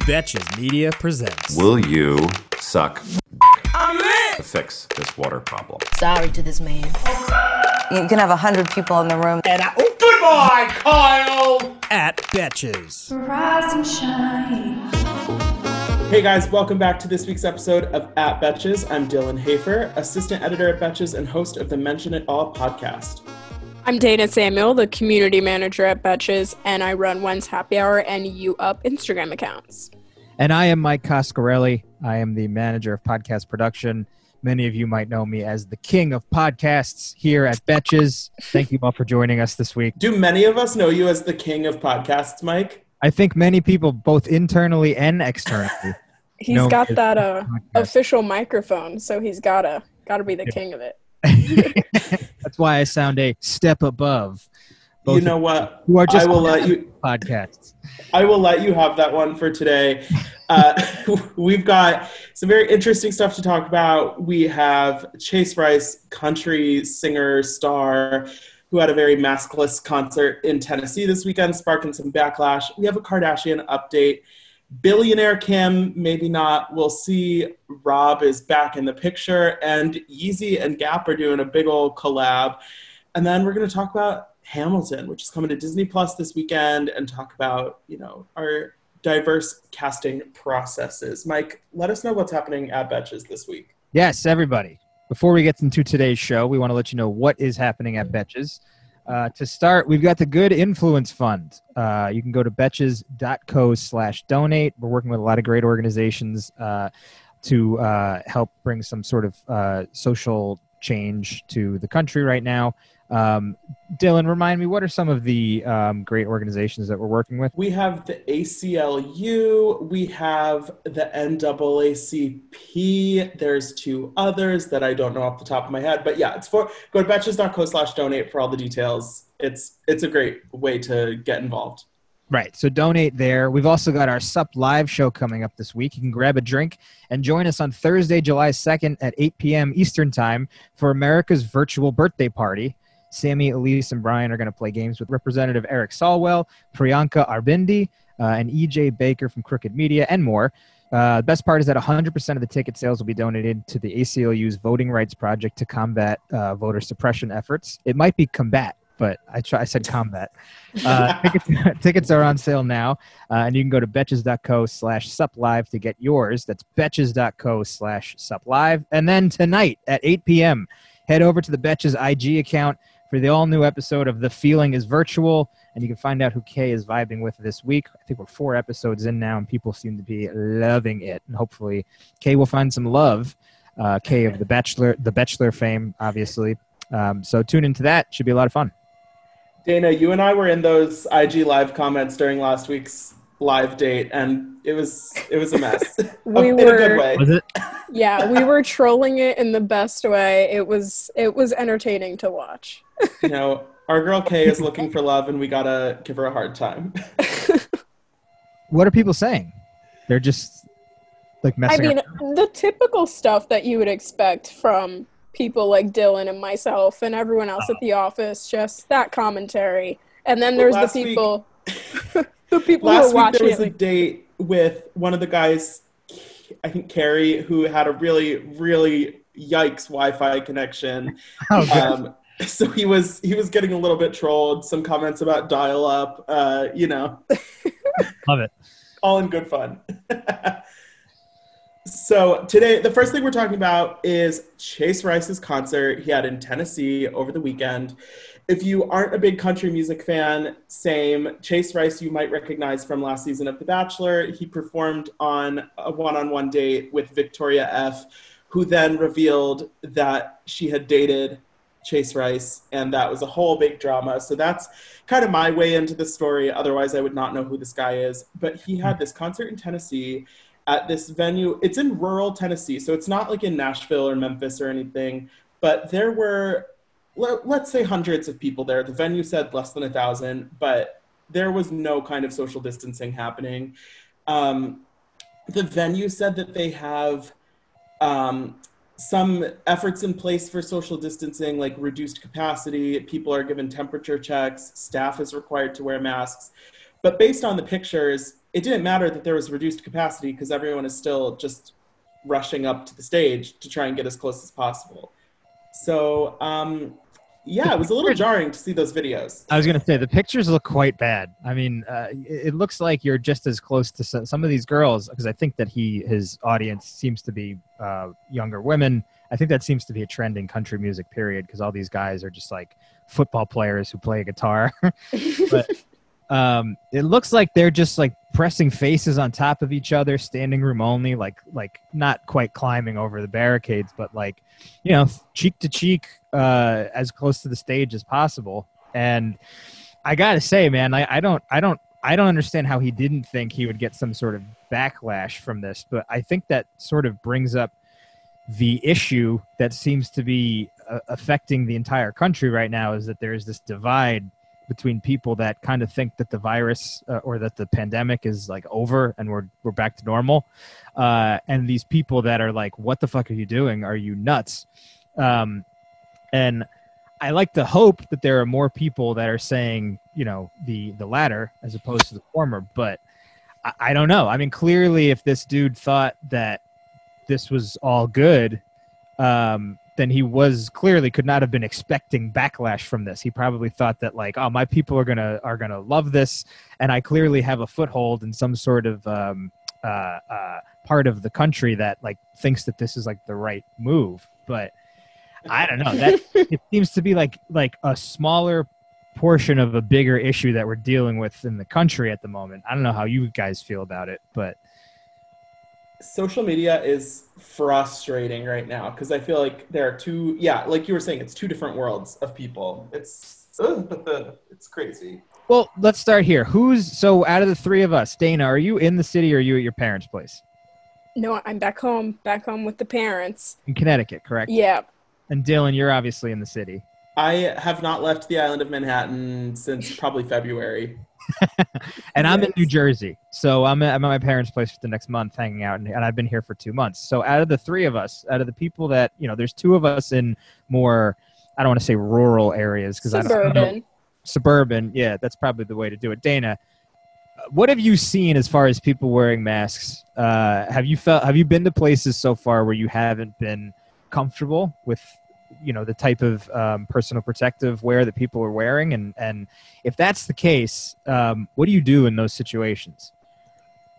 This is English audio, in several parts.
Betches Media presents. Will you suck to fix this water problem? Sorry to this man. You can have a hundred people in the room. And I, oh, Goodbye, Kyle! At Betches. Rise and shine. Hey guys, welcome back to this week's episode of At Betches. I'm Dylan Hafer, assistant editor at Betches and host of the Mention It All podcast. I'm Dana Samuel, the community manager at Betches, and I run When's Happy Hour and You Up Instagram accounts. And I am Mike Coscarelli. I am the manager of podcast production. Many of you might know me as the king of podcasts here at Betches. Thank you all for joining us this week. Do many of us know you as the king of podcasts, Mike? I think many people, both internally and externally, he's got that uh, official microphone, so he's gotta gotta be the king of it. that's why I sound a step above. you know what? are just I will let you. podcasts. I will let you have that one for today. Uh, we've got some very interesting stuff to talk about. We have Chase Rice, country singer, star, who had a very maskless concert in Tennessee this weekend, sparking some backlash. We have a Kardashian update. Billionaire Kim, maybe not. We'll see. Rob is back in the picture, and Yeezy and Gap are doing a big old collab. And then we're going to talk about Hamilton, which is coming to Disney Plus this weekend, and talk about you know our diverse casting processes. Mike, let us know what's happening at Betches this week. Yes, everybody. Before we get into today's show, we want to let you know what is happening at Betches. Uh, to start, we've got the Good Influence Fund. Uh, you can go to betches.co slash donate. We're working with a lot of great organizations uh, to uh, help bring some sort of uh, social change to the country right now. Um, Dylan, remind me, what are some of the um, great organizations that we're working with? We have the ACLU, we have the NAACP. There's two others that I don't know off the top of my head, but yeah, it's for go to betches.co slash donate for all the details. It's it's a great way to get involved. Right. So donate there. We've also got our SUP live show coming up this week. You can grab a drink and join us on Thursday, July 2nd at 8 p.m. Eastern Time for America's virtual birthday party. Sammy, Elise, and Brian are going to play games with Representative Eric Swalwell, Priyanka Aribindi, uh, and EJ Baker from Crooked Media, and more. Uh, the best part is that 100% of the ticket sales will be donated to the ACLU's Voting Rights Project to combat uh, voter suppression efforts. It might be combat, but I, try, I said combat. Uh, tickets, tickets are on sale now, uh, and you can go to betches.co slash suplive to get yours. That's betches.co slash suplive. And then tonight at 8 p.m., head over to the Betches IG account for the all new episode of The Feeling is Virtual, and you can find out who Kay is vibing with this week. I think we're four episodes in now, and people seem to be loving it. And hopefully, Kay will find some love. Uh, Kay of the Bachelor, the Bachelor fame, obviously. Um, so tune into that; should be a lot of fun. Dana, you and I were in those IG live comments during last week's live date, and it was it was a mess. We in were- a good way. Was it? Yeah, we were trolling it in the best way. It was it was entertaining to watch. You know, our girl Kay is looking for love, and we gotta give her a hard time. What are people saying? They're just like messing. I mean, around. the typical stuff that you would expect from people like Dylan and myself and everyone else at the office, just that commentary. And then there's last the week- people the people who Last are week watching there was a date with one of the guys, I think Carrie, who had a really, really yikes Wi-Fi connection. Oh, good. Um, so he was he was getting a little bit trolled. Some comments about dial-up. Uh, you know, Love it. all in good fun. so today, the first thing we're talking about is Chase Rice's concert he had in Tennessee over the weekend. If you aren't a big country music fan, same. Chase Rice, you might recognize from last season of The Bachelor. He performed on a one-on-one date with Victoria F, who then revealed that she had dated Chase Rice, and that was a whole big drama. So that's kind of my way into the story. Otherwise, I would not know who this guy is. But he had this concert in Tennessee at this venue. It's in rural Tennessee, so it's not like in Nashville or Memphis or anything. But there were, let, let's say, hundreds of people there. The venue said less than a thousand, but there was no kind of social distancing happening. Um, the venue said that they have um, some efforts in place for social distancing, like reduced capacity. People are given temperature checks. Staff is required to wear masks. But based on the pictures, it didn't matter that there was reduced capacity because everyone is still just rushing up to the stage to try and get as close as possible. So, um, yeah, it was a little jarring to see those videos. I was gonna say the pictures look quite bad. I mean, uh, it looks like you're just as close to some, some of these girls because I think that he his audience seems to be uh, younger women. I think that seems to be a trend in country music. Period, because all these guys are just like football players who play a guitar. but um, it looks like they're just like pressing faces on top of each other, standing room only, like like not quite climbing over the barricades, but like you know, cheek to cheek, uh, as close to the stage as possible. And I gotta say, man, I, I don't, I don't, I don't understand how he didn't think he would get some sort of backlash from this. But I think that sort of brings up the issue that seems to be uh, affecting the entire country right now is that there is this divide between people that kind of think that the virus uh, or that the pandemic is like over and we're we're back to normal, uh, and these people that are like, "What the fuck are you doing? Are you nuts?" Um, and I like to hope that there are more people that are saying, you know, the the latter as opposed to the former. But I, I don't know. I mean, clearly, if this dude thought that this was all good, um, then he was clearly could not have been expecting backlash from this. He probably thought that like, oh, my people are gonna are gonna love this, and I clearly have a foothold in some sort of um, uh, uh, part of the country that like thinks that this is like the right move. But I don't know. That it seems to be like like a smaller portion of a bigger issue that we're dealing with in the country at the moment. I don't know how you guys feel about it, but social media is frustrating right now because I feel like there are two, yeah, like you were saying, it's two different worlds of people. It's it's crazy. well, let's start here. Who's so out of the three of us, Dana? Are you in the city or are you at your parents' place No, I'm back home, back home with the parents. in Connecticut? Correct. Yeah. And Dylan, you're obviously in the city. I have not left the island of Manhattan since probably February. and I'm in New Jersey, so I'm at, I'm at my parents' place for the next month, hanging out, and, and I've been here for two months. So out of the three of us, out of the people that you know, there's two of us in more, I don't want to say rural areas because I don't, know Suburban. suburban. Yeah, that's probably the way to do it. Dana, what have you seen as far as people wearing masks? Uh, have you felt? Have you been to places so far where you haven't been comfortable with, you know, the type of um, personal protective wear that people are wearing? And and if that's the case, um, what do you do in those situations?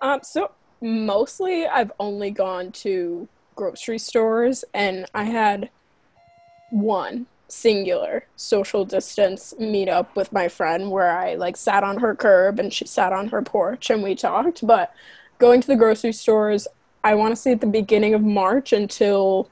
Um, so mostly I've only gone to grocery stores and I had one singular social distance meetup with my friend where I like sat on her curb and she sat on her porch and we talked. But going to the grocery stores, I want to say at the beginning of March until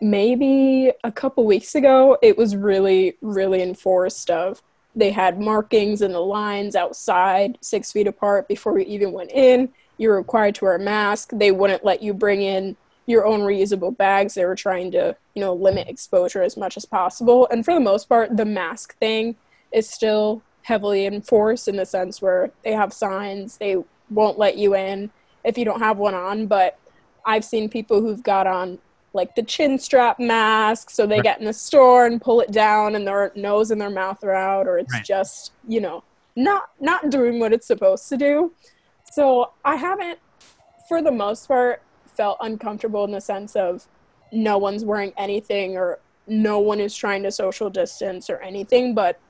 maybe a couple weeks ago, it was really, really enforced of they had markings in the lines outside six feet apart before we even went in. You're required to wear a mask. They wouldn't let you bring in your own reusable bags. They were trying to, you know, limit exposure as much as possible. And for the most part, the mask thing is still heavily enforced in the sense where they have signs, they won't let you in if you don't have one on. But I've seen people who've got on like the chin strap mask, so they Right. get in the store and pull it down and their nose and their mouth are out, or it's Right. just, you know, not not doing what it's supposed to do. So I haven't, for the most part, felt uncomfortable in the sense of no one's wearing anything or no one is trying to social distance or anything. But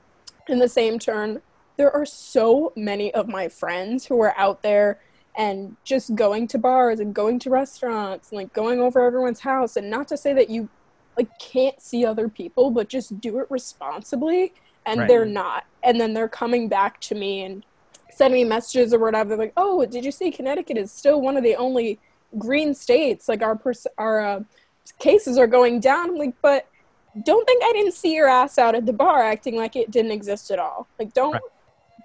in the same turn, there are so many of my friends who are out there and just going to bars and going to restaurants and like going over everyone's house. And not to say that you like can't see other people but just do it responsibly and Right. they're not. And then they're coming back to me and sending me messages or whatever. Like oh did you see connecticut is still one of the only green states? Like our pers- our uh, cases are going down. I'm like but don't think i didn't see your ass out at the bar acting like it didn't exist at all. Like don't Right.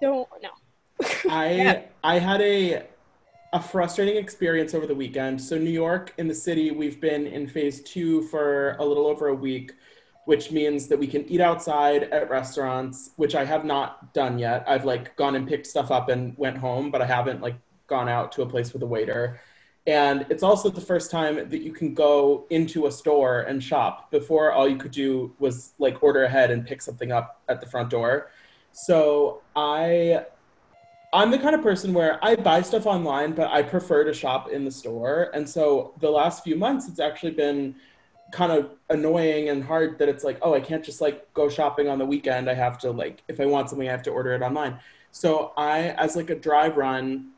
don't no. I I had a a frustrating experience over the weekend. So New York in the city, we've been in phase two for a little over a week, which means that we can eat outside at restaurants, which I have not done yet. I've like gone and picked stuff up and went home, but I haven't like gone out to a place with a waiter. And it's also the first time that you can go into a store and shop. Before, all you could do was like order ahead and pick something up at the front door. So I I'm the kind of person where I buy stuff online, but I prefer to shop in the store. And so the last few months, it's actually been kind of annoying and hard that it's like, oh, I can't just like go shopping on the weekend. I have to like, if I want something, I have to order it online. So I, as like a drive run,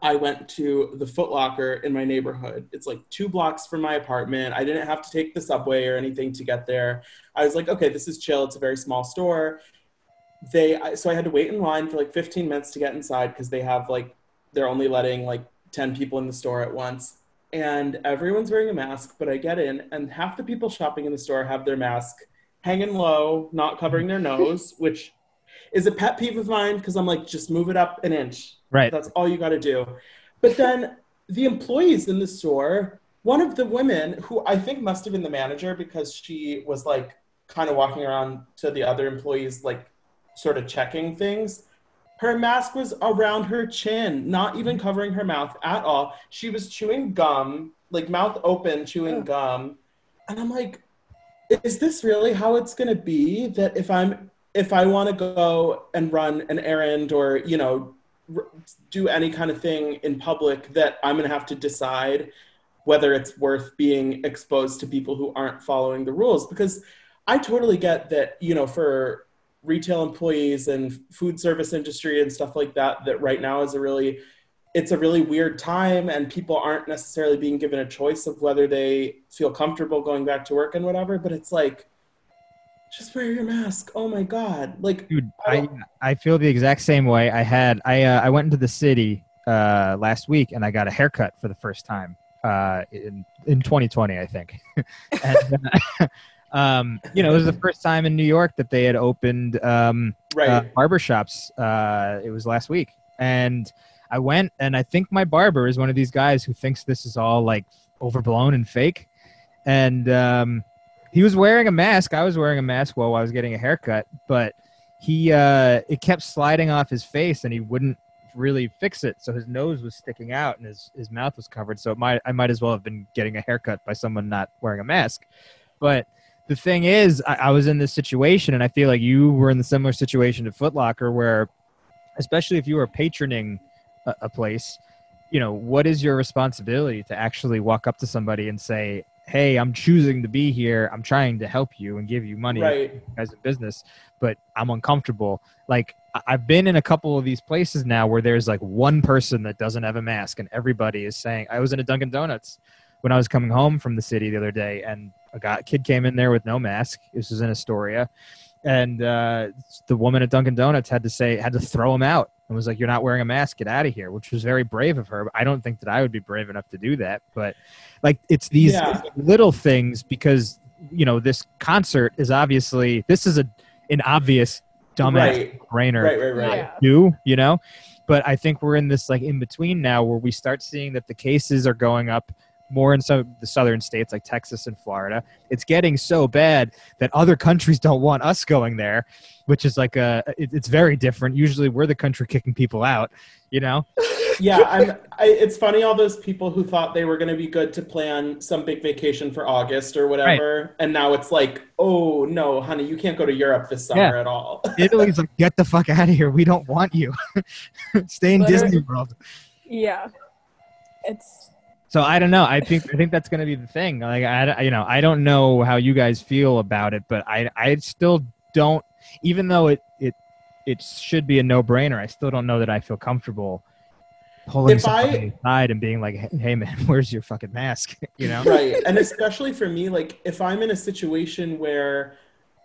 I went to the Foot Locker in my neighborhood. It's like two blocks from my apartment. I didn't have to take the subway or anything to get there. I was like, okay, this is chill. It's a very small store they so I had to wait in line for like 15 minutes to get inside because they have like they're only letting like 10 people in the store at once. And everyone's wearing a mask but I get in and half the people shopping in the store have their mask hanging low not covering their nose which is a pet peeve of mine because I'm like just move it up an inch. Right. that's all you got to do. But then the employees in the store one of the women who I think must have been the manager because she was like kind of walking around to the other employees like sort of checking things. Her mask was around her chin, not even covering her mouth at all. She was chewing gum, like mouth open, chewing gum. And I'm like, is this really how it's going to be that if I'm if I want to go and run an errand or, you know, r- do any kind of thing in public that I'm going to have to decide whether it's worth being exposed to people who aren't following the rules because I totally get that, you know, for retail employees and food service industry and stuff like that that right now is a really it's a really weird time and people aren't necessarily being given a choice of whether they feel comfortable going back to work and whatever but it's like just wear your mask oh my god like Dude, I I, feel the exact same way. I had I uh, I went into the city uh, last week and I got a haircut for the first time uh, in in 2020, I think. and, uh, um, you know, it was the first time in New York that they had opened um, right uh, barbershops. Uh, it was last week, and I went, and I think my barber is one of these guys who thinks this is all like overblown and fake, and um, he was wearing a mask. I was wearing a mask while I was getting a haircut, but he uh, it kept sliding off his face, and he wouldn't really fix it. So his nose was sticking out, and his his mouth was covered. So it might I might as well have been getting a haircut by someone not wearing a mask, but the thing is, I, I was in this situation, and I feel like you were in the similar situation to Footlocker, where, especially if you were patroning a, a place, you know, what is your responsibility to actually walk up to somebody and say, "Hey, I'm choosing to be here. I'm trying to help you and give you money right as a business, but I'm uncomfortable." Like I've been in a couple of these places now where there's like one person that doesn't have a mask, and everybody is saying, "I was in a Dunkin' Donuts." when I was coming home from the city the other day, and a guy, kid came in there with no mask. This was in Astoria, and uh, the woman at Dunkin' Donuts had to say had to throw him out and was like, "You're not wearing a mask. Get out of here," which was very brave of her. I don't think that I would be brave enough to do that, but like it's these Yeah. little things because you know this concert is obviously this is a an obvious dumbass right brainer right right right Yeah. do, you know? But I think we're in this like in between now where we start seeing that the cases are going up more in some of the southern states like Texas and Florida. It's getting so bad that other countries don't want us going there, which is like a it, it's very different. Usually we're the country kicking people out, you know? yeah i'm I, it's funny all those people who thought they were going to be good to plan some big vacation for august or whatever and now it's like oh no honey you can't go to europe this summer Yeah. at all Italy's like get the fuck out of here. We don't want you. Stay in Literally. Disney World. Yeah. It's So I don't know. I think I think that's going to be the thing. Like I, you know, I don't know how you guys feel about it, but I, I still don't. Even though it, it, it should be a no-brainer, I still don't know that I feel comfortable pulling If I- somebody aside and being like, "Hey, man, where's your fucking mask?" you know? right and especially for me like if i'm in a situation where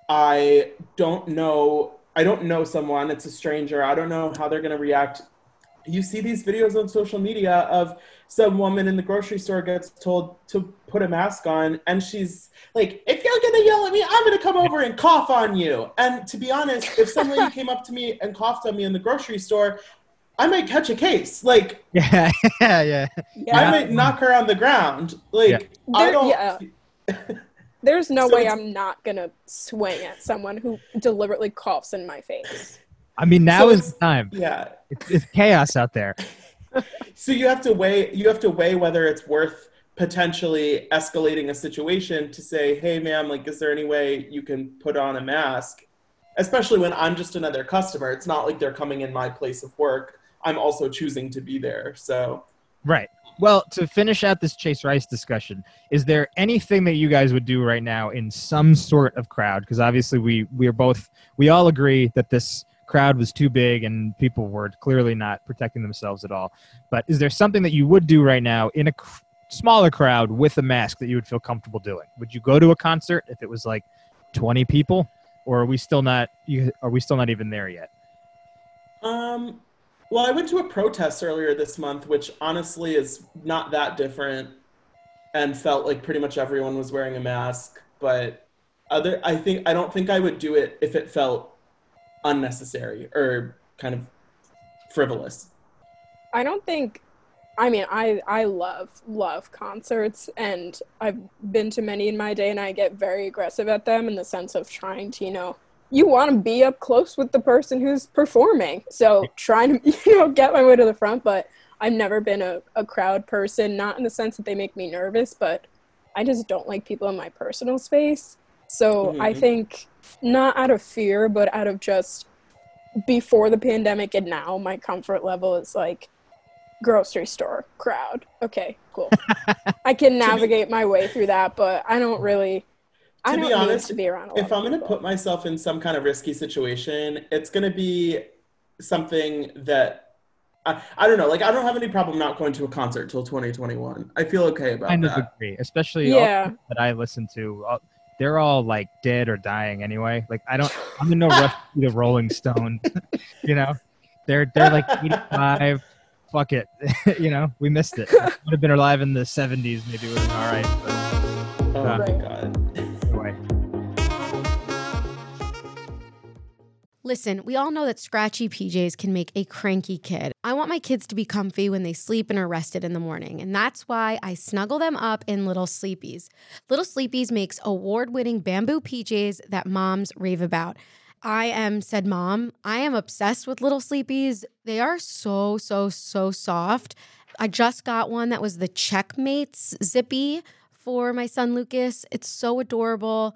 i don't know i don't know someone it's a stranger i don't know how they're going to react you see these videos on social media of some woman in the grocery store gets told to put a mask on and she's like if you're going to yell at me i'm going to come over and cough on you and to be honest if somebody came up to me and coughed on me in the grocery store i might catch a case like Yeah, yeah, yeah. yeah. i might knock her on the ground like i don't yeah. There's no So way I'm not gonna swing at someone who deliberately coughs in my face. I mean, now So is the time. yeah It's, it's chaos out there. So you have to weigh you have to weigh whether it's worth potentially escalating a situation to say, "Hey ma'am, like is there any way you can put on a mask?" Especially when I'm just another customer. It's not like they're coming in my place of work. I'm also choosing to be there. So Right. Well, to finish out this Chase Rice discussion, is there anything that you guys would do right now in some sort of crowd? Because obviously, we we are both we all agree that this crowd was too big and people were clearly not protecting themselves at all. But is there something that you would do right now in a cr- smaller crowd with a mask that you would feel comfortable doing? Would you go to a concert if it was like twenty people, or are we still not? Are we still not even there yet? Um, well, I went to a protest earlier this month, which honestly is not that different, and felt like pretty much everyone was wearing a mask. But other, I think I don't think I would do it if it felt unnecessary or kind of frivolous. I don't think I mean I I love love concerts and I've been to many in my day and I get very aggressive at them in the sense of trying to, you know, you want to be up close with the person who's performing. So trying to, you know, get my way to the front, but I've never been a, a crowd person, not in the sense that they make me nervous, but I just don't like people in my personal space. So I Mhm. think not out of fear, but out of just before the pandemic and now my comfort level is like grocery store crowd. Okay, cool. I can navigate my way through that, but I don't really I To don't be need honest, to be around a lot if of I'm going to put myself in some kind of risky situation, it's going to be something that I, I don't know. Like, I don't have any problem not going to a concert till 2021. I feel okay about kind of that. agree, especially Yeah. the that I listen to. uh, They're all like dead or dying anyway. Like I don't, I'm in no rush to the Rolling Stone. you know, they're they're like 85. Fuck it, you know, we missed it. Would have been alive in the 70s, maybe it would have been all right. But Oh Uh, my god. Listen, we all know that scratchy PJs can make a cranky kid. I want my kids to be comfy when they sleep and are rested in the morning, and that's why I snuggle them up in Little Sleepies. Little Sleepies makes award winning bamboo PJs that moms rave about. I am said mom. I am obsessed with Little Sleepies. They are so, so, so soft. I just got one that was the Checkmates Zippy for my son Lucas. It's so adorable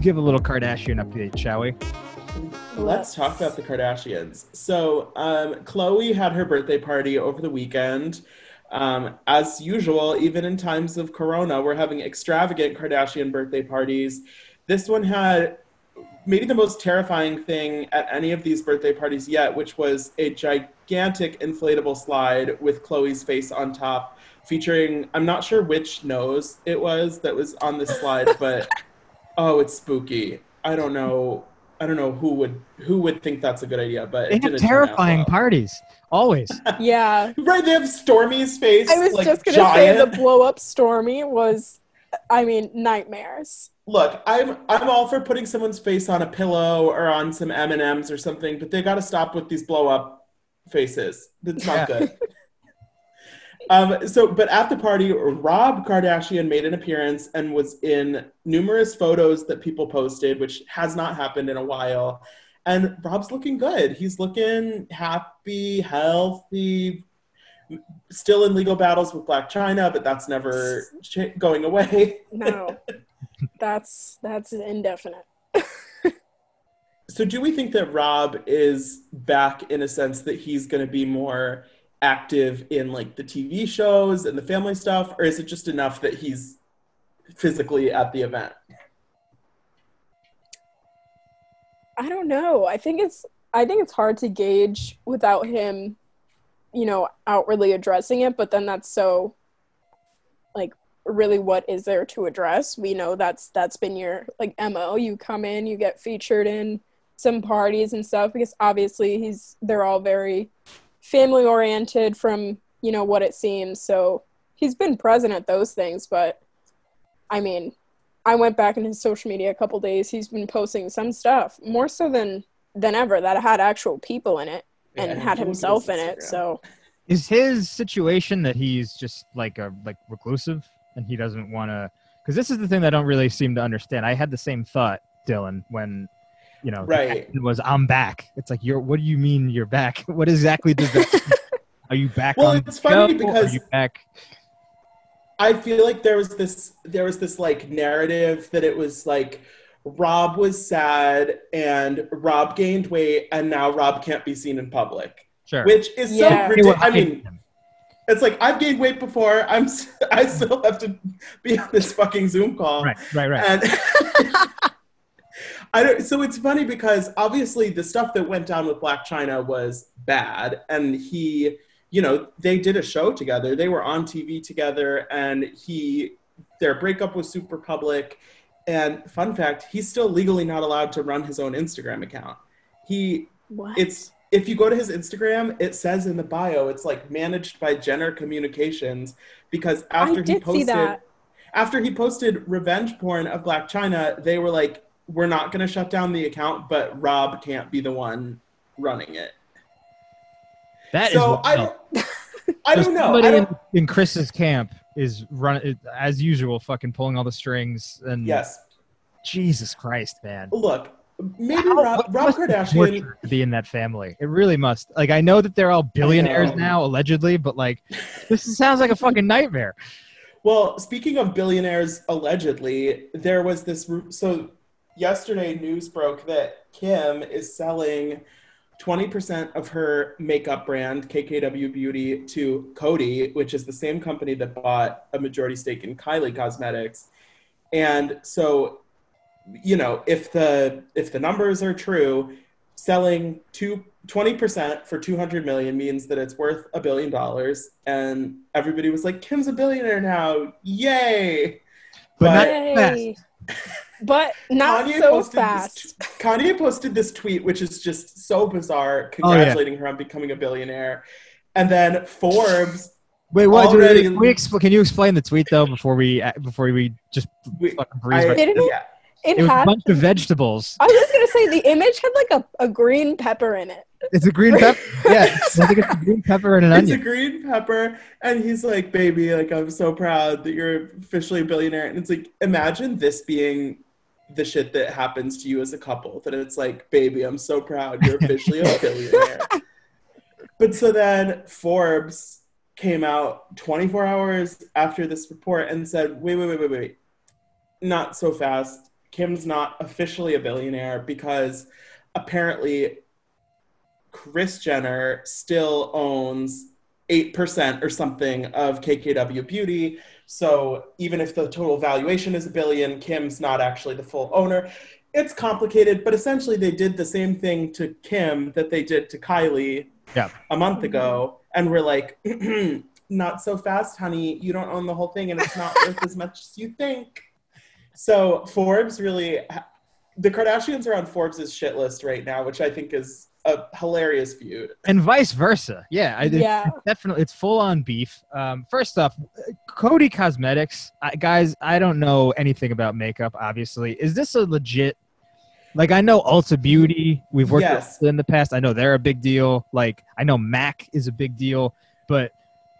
give a little Kardashian update, shall we? Let's talk about the Kardashians. So, um, Khloé had her birthday party over the weekend. Um, as usual, even in times of Corona, we're having extravagant Kardashian birthday parties. This one had maybe the most terrifying thing at any of these birthday parties yet, which was a gigantic inflatable slide with Khloé's face on top, featuring, I'm not sure which nose it was that was on this slide, but oh, it's spooky. I don't know. I don't know who would who would think that's a good idea, but They it have didn't turn out terrifying well. parties always. Yeah. Right, they have Stormi's face. I was like, just gonna giant. say the blow up Stormy was I mean, nightmares. Look, I'm I'm all for putting someone's face on a pillow or on some M and M's or something, but they got to stop with these blow up faces. That's not Yeah. good. um. So, but at the party, Rob Kardashian made an appearance and was in numerous photos that people posted, which has not happened in a while. And Rob's looking good. He's looking happy, healthy. Still in legal battles with Blac Chyna, but that's never going away. No. that's that's indefinite. So, do we think that Rob is back in a sense that he's going to be more active in like the TV shows and the family stuff, or is it just enough that he's physically at the event? I don't know. I think it's I think it's hard to gauge without him, you know, outwardly addressing it, but then that's so like really what is there to address. We know that's that's been your like MO. You come in, you get featured in some parties and stuff because obviously he's they're all very family oriented from, you know, what it seems. So he's been present at those things, but I mean, I went back in his social media a couple days. He's been posting some stuff more so than than ever that had actual people in it and had himself in it. So Is his situation that he's just like a like reclusive and he doesn't want to? Because this is the thing that I don't really seem to understand. I had the same thought, Dylan, when you know Right. caption was I'm back. It's like you're. What do you mean you're back? What exactly does that? Are you back Well, on it's the funny show? because- Are you back? I feel like there was this there was this like narrative that it was like Rob was sad and Rob gained weight and now Rob can't be seen in public, Sure. which is Yeah. so Anyone ridiculous. I mean, it's like I've gained weight before. I'm I still have to be on this fucking Zoom call. right, right, right. And I don't. So it's funny because obviously the stuff that went down with Blac Chyna was bad, and he, you know, they did a show together. They were on TV together, and he, their breakup was super public. And fun fact, he's still legally not allowed to run his own Instagram account. He, what? it's if you go to his Instagram, it says in the bio, it's like managed by Jenner Communications because after I he posted see that. after he posted revenge porn of Blac Chyna, they were like, "We're not going to shut down the account, but Rob can't be the one running it." That is so I wild. don't, I don't know. Somebody I don't, in, in Kris's camp is run as usual, fucking pulling all the strings. And yes, Jesus Christ, man. look, maybe How- Rob, Rob must Kardashian. torture to be in that family. It really must. Like I know that they're all billionaires now, allegedly, but like this sounds like a fucking nightmare. Well, speaking of billionaires, allegedly, there was this. So, yesterday, news broke that Kim is selling 20% of her makeup brand, KKW Beauty, to Coty, which is the same company that bought a majority stake in Kylie Cosmetics. And so, you know, if the if the numbers are true, selling two, 20% for 200 million means that it's worth a billion dollars and everybody was like kim's a billionaire now yay But not Yay. But not Kanye so posted fast. This, Kanye posted this tweet, which is just so bizarre, Oh, yeah. congratulating her on becoming a billionaire. And then Forbes, Wait, what? Already- Can, we expl- can you explain the tweet though before we uh, before we just we, fucking breeze I, right? Didn't it? yeah, It It was a bunch of vegetables. I was gonna say the image had like a, a green pepper in it. It's a green pepper. yeah, I think it's a green pepper and an onion. it's a green pepper, and he's like, "Baby, like I'm so proud that you're officially a billionaire." And it's like, imagine this being the shit that happens to you as a couple. That it's like, "Baby, I'm so proud you're officially a billionaire." but so then Forbes came out 24 hours after this report and said, "Wait, wait, wait, wait, wait, not so fast. Kim's not officially a billionaire because apparently." Kris Jenner still owns 8% or something of KKW Beauty. So even if the total valuation is a billion, Kim's not actually the full owner. It's complicated, but essentially they did the same thing to Kim that they did to Kylie Yeah. a month ago. And we're like, not so fast, honey. You don't own the whole thing and it's not worth as much as you think. So Forbes really, the Kardashians are on Forbes' shit list right now, which I think is a hilarious feud. and vice versa. Yeah, I, it's Yeah. definitely. It's full on beef. Um, first off, Coty Cosmetics, I, guys. I don't know anything about makeup. Obviously, is this a legit? Like I know Ulta Beauty. We've worked Yes. with in the past. I know they're a big deal. Like I know Mac is a big deal. But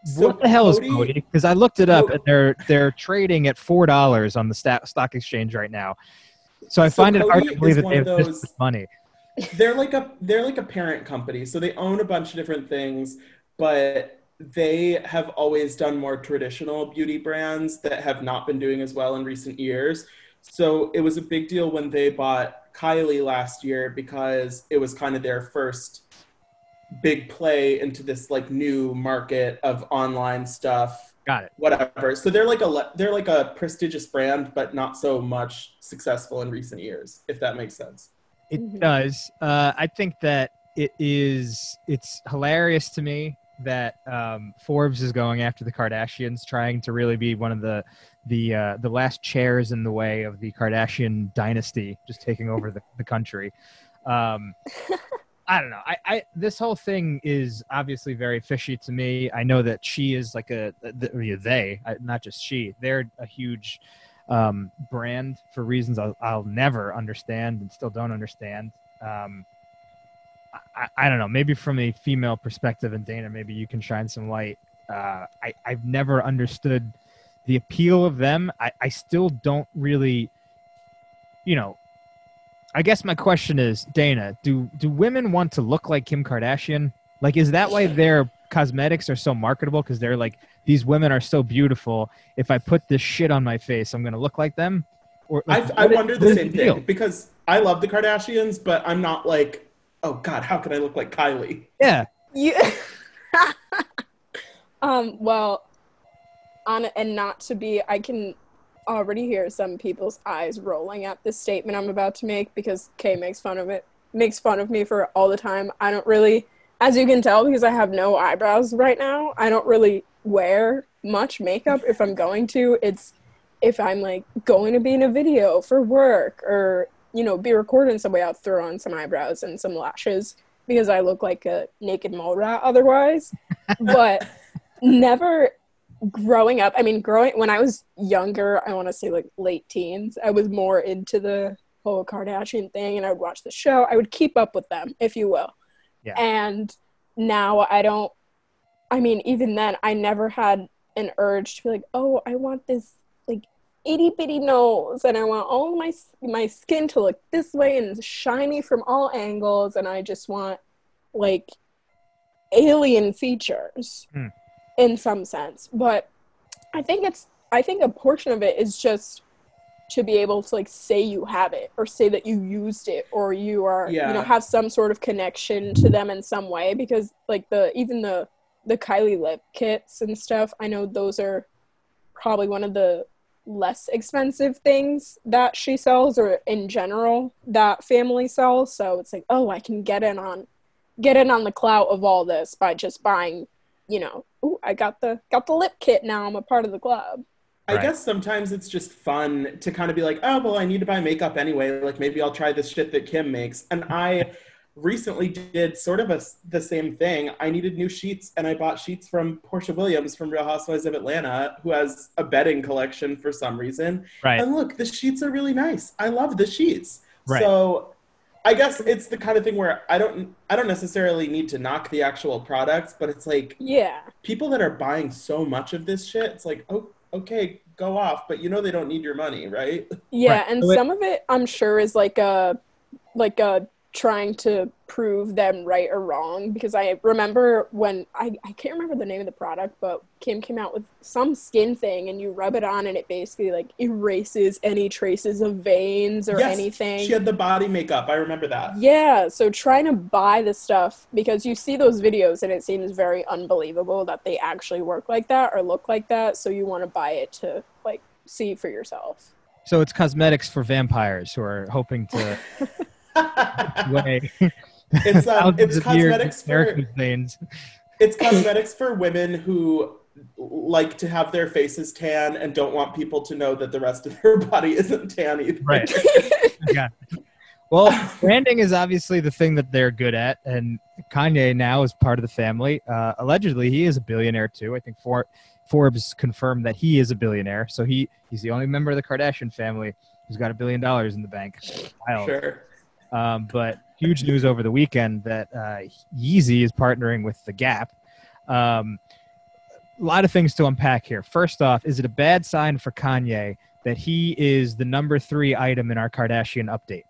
So what the hell is Coty- Coty? Because I looked it up, Co- and they're they're trading at four dollars on the sta- stock exchange right now. So I So find it hard to believe that they of have this those- much money. They're like a they're like a parent company so they own a bunch of different things but they have always done more traditional beauty brands that have not been doing as well in recent years. So it was a big deal when they bought kylie last year because it was kind of their first big play into this like new market of online stuff Got it. whatever. So they're like a they're like a prestigious brand but not so much successful in recent years if that makes sense It Mhm. does. Uh, I think that it is. It's hilarious to me that um, Forbes is going after the Kardashians, trying to really be one of the the uh, the last chairs in the way of the Kardashian dynasty, just taking over the, the country. Um, I don't know. I, I this whole thing is obviously very fishy to me. I know that she is like a the, they, not just she. They're a huge um, brand for reasons I'll, I'll never understand and still don't understand. Um, I, I don't know. Maybe from a female perspective, and Dana, maybe you can shine some light. Uh, I I've never understood the appeal of them. I, I still don't really, you know. I guess my question is, Dana, do do women want to look like Kim Kardashian? Like, is that why their cosmetics are so marketable? Because they're like, these women are so beautiful. If I put this shit on my face, I'm gonna look like them. Or like, I, I wonder the same thing because I love the Kardashians, but I'm not like, oh god, how can I look like Kylie? Yeah. Yeah. um. Well, on and not to be, I can already hear some people's eyes rolling at this statement I'm about to make because Kay makes fun of it, makes fun of me for all the time. I don't really, as you can tell, because I have no eyebrows right now. I don't really wear much makeup if I'm going to. It's if I'm like going to be in a video for work or you know be recording some way, I'll throw on some eyebrows and some lashes because I look like a naked mole rat otherwise. but never growing up. I mean, growing when I was younger, I want to say like late teens, I was more into the whole Kardashian thing, and I would watch the show. I would keep up with them, if you will. Yeah. And now I don't I mean, even then, I never had an urge to be like, oh, I want this like itty bitty nose, and I want all my my skin to look this way and shiny from all angles, and I just want like alien features Hmm. in some sense. But I think it's I think a portion of it is just to be able to like say you have it or say that you used it or you are you know have some sort of connection to them in some way because like the even the the Kylie lip kits and stuff I know those are probably one of the less expensive things that she sells or in general that family sells. So it's like oh I can get in on get in on the clout of all this by just buying you know ooh I got the got the lip kit now. I'm a part of the club I Right. guess sometimes it's just fun to kind of be like, oh, well, I need to buy makeup anyway. Like maybe I'll try this shit that Kim makes. And I recently did sort of a, the same thing. I needed new sheets and I bought sheets from Porsha Williams from Real Housewives of Atlanta, who has a bedding collection for some reason. Right. And look, the sheets are really nice. I love the sheets. Right. So I guess it's the kind of thing where I don't I don't necessarily need to knock the actual products, but it's like yeah people that are buying so much of this shit, it's like, oh, okay, go off, but you know they don't need your money, right? Yeah, Right. and So it- some of it I'm sure is like a like a trying to prove them right or wrong because I remember when I, I can't remember the name of the product, but Kim came out with some skin thing and you rub it on and it basically like erases any traces of veins or Yes, anything. She had the body makeup. I remember that. Yeah, so trying to buy the stuff because you see those videos and it seems very unbelievable that they actually work like that or look like that, so you want to buy it to like see for yourself. So it's cosmetics for vampires who are hoping to way It's um, it's of years of cosmetics for it's cosmetics for women who like to have their faces tan and don't want people to know that the rest of their body isn't tan either. Right. yeah. Well, branding is obviously the thing that they're good at, and Kanye now is part of the family. Uh, allegedly, he is a billionaire too. I think For- Forbes confirmed that he is a billionaire, so he he's the only member of the Kardashian family who's got a billion dollars in the bank. Wild. Sure. Um, but huge news over the weekend that uh, Yeezy is partnering with The Gap. Um, a lot of things to unpack here. First off, is it a bad sign for Kanye that he is the number three item in our Kardashian update?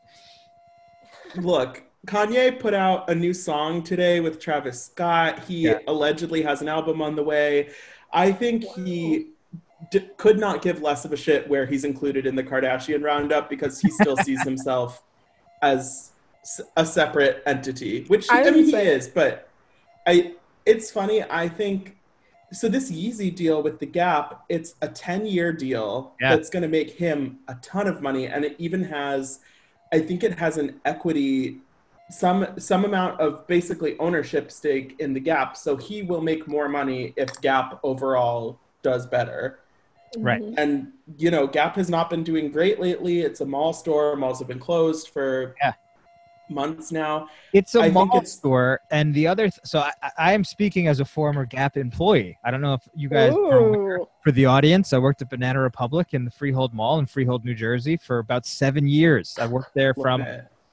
Look, Kanye put out a new song today with Travis Scott. He Yeah. allegedly has an album on the way. I think he d- could not give less of a shit where he's included in the Kardashian roundup because he still sees himself as a separate entity, which I I, mean would he say- is. But I, it's funny. I think so. This Yeezy deal with the Gap, it's a ten-year deal Yeah. that's going to make him a ton of money, and it even has, I think it has an equity some some amount of basically ownership stake in the Gap, so he will make more money if Gap overall does better. Right. Mhm. And you know, Gap has not been doing great lately. It's a mall store. Malls have been closed for Yeah. months now. It's a I mall it's, store. And the other, th- so I, I, am speaking as a former Gap employee. I don't know if you guys are aware. For the audience. I worked at Banana Republic in the Freehold Mall in Freehold, New Jersey, for about seven years. I worked there from.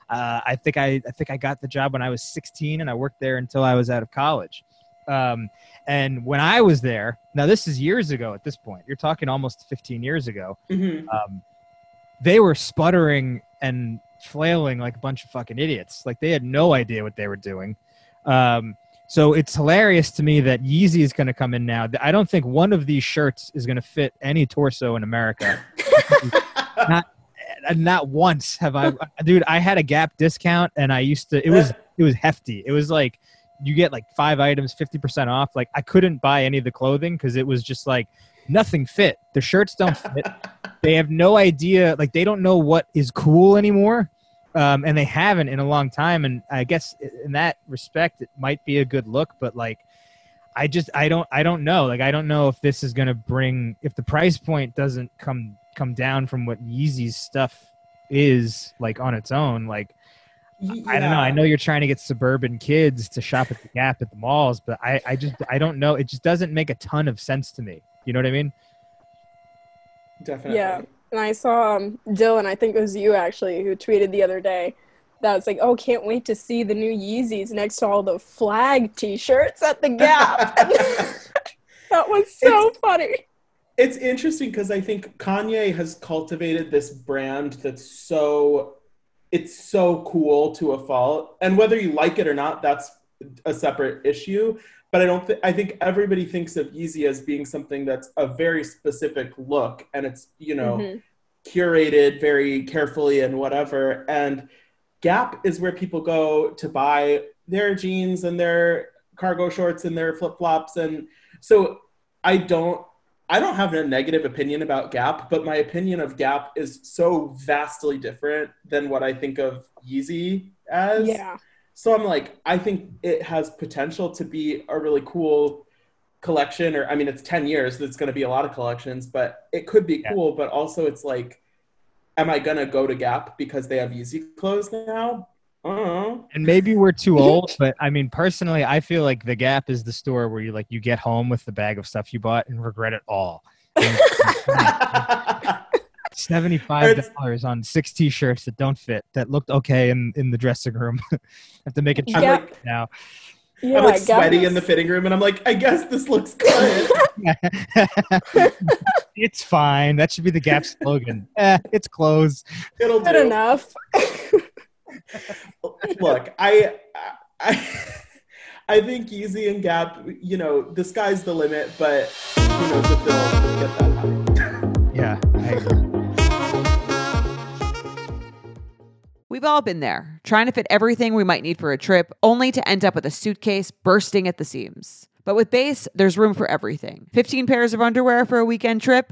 Uh, I think I, I think I got the job when I was 16, and I worked there until I was out of college. Um, and when I was there, now this is years ago. At this point, you're talking almost 15 years ago. Mhm. Um, they were sputtering and flailing like a bunch of fucking idiots. Like they had no idea what they were doing. Um, so it's hilarious to me that Yeezy is going to come in now. I don't think one of these shirts is going to fit any torso in America. not, not once have I, dude. I had a Gap discount, and I used to. It was it was hefty. It was like you get like five items, fifty percent off. Like I couldn't buy any of the clothing because it was just like nothing fit. The shirts don't fit. they have no idea. Like they don't know what is cool anymore. Um, and they haven't in a long time. And I guess in that respect, it might be a good look, but like, I just I don't I don't know. Like I don't know if this is gonna bring if the price point doesn't come come down from what Yeezy's stuff is like on its own. Like I don't know. I know you're trying to get suburban kids to shop at the Gap at the malls, but I I just I don't know. It just doesn't make a ton of sense to me. You know what I mean? Definitely. Yeah. And I saw um, Dylan, I think it was you actually, who tweeted the other day that was like, oh, can't wait to see the new Yeezys next to all the flag t shirts at the Gap. that was so funny. It's interesting because I think Kanye has cultivated this brand that's so it's so cool to a fault. And whether you like it or not, that's a separate issue. But I don't think I think everybody thinks of Yeezy as being something that's a very specific look and it's, you know, Mhm. curated very carefully and whatever. And Gap is where people go to buy their jeans and their cargo shorts and their flip flops. And so I don't I don't have a negative opinion about Gap, but my opinion of Gap is so vastly different than what I think of Yeezy as. Yeah. So I'm like, I think it has potential to be a really cool collection. Or I mean, it's 10 years. so it's going to be a lot of collections, but it could be Yeah. cool. But also, it's like, am I gonna go to Gap because they have Yeezy clothes now? I don't. And maybe we're too old, but I mean, personally, I feel like the Gap is the store where you like you get home with the bag of stuff you bought and regret it all. Seventy-five dollars on six T-shirts that don't fit that looked okay in in the dressing room. have to make a I'm choice like, now. Yeah, I'm like Gap sweaty in the fitting room, and I'm like, I guess this looks good. it's fine. That should be the Gap slogan. eh, it's clothes. It'll Good do. enough. Look, I, I, I think Yeezy and Gap, you know, the sky's the limit, but who knows if they'll get that high. Yeah, I agree. We've all been there, trying to fit everything we might need for a trip, only to end up with a suitcase bursting at the seams. But with Béis, there's room for everything. 15 pairs of underwear for a weekend trip?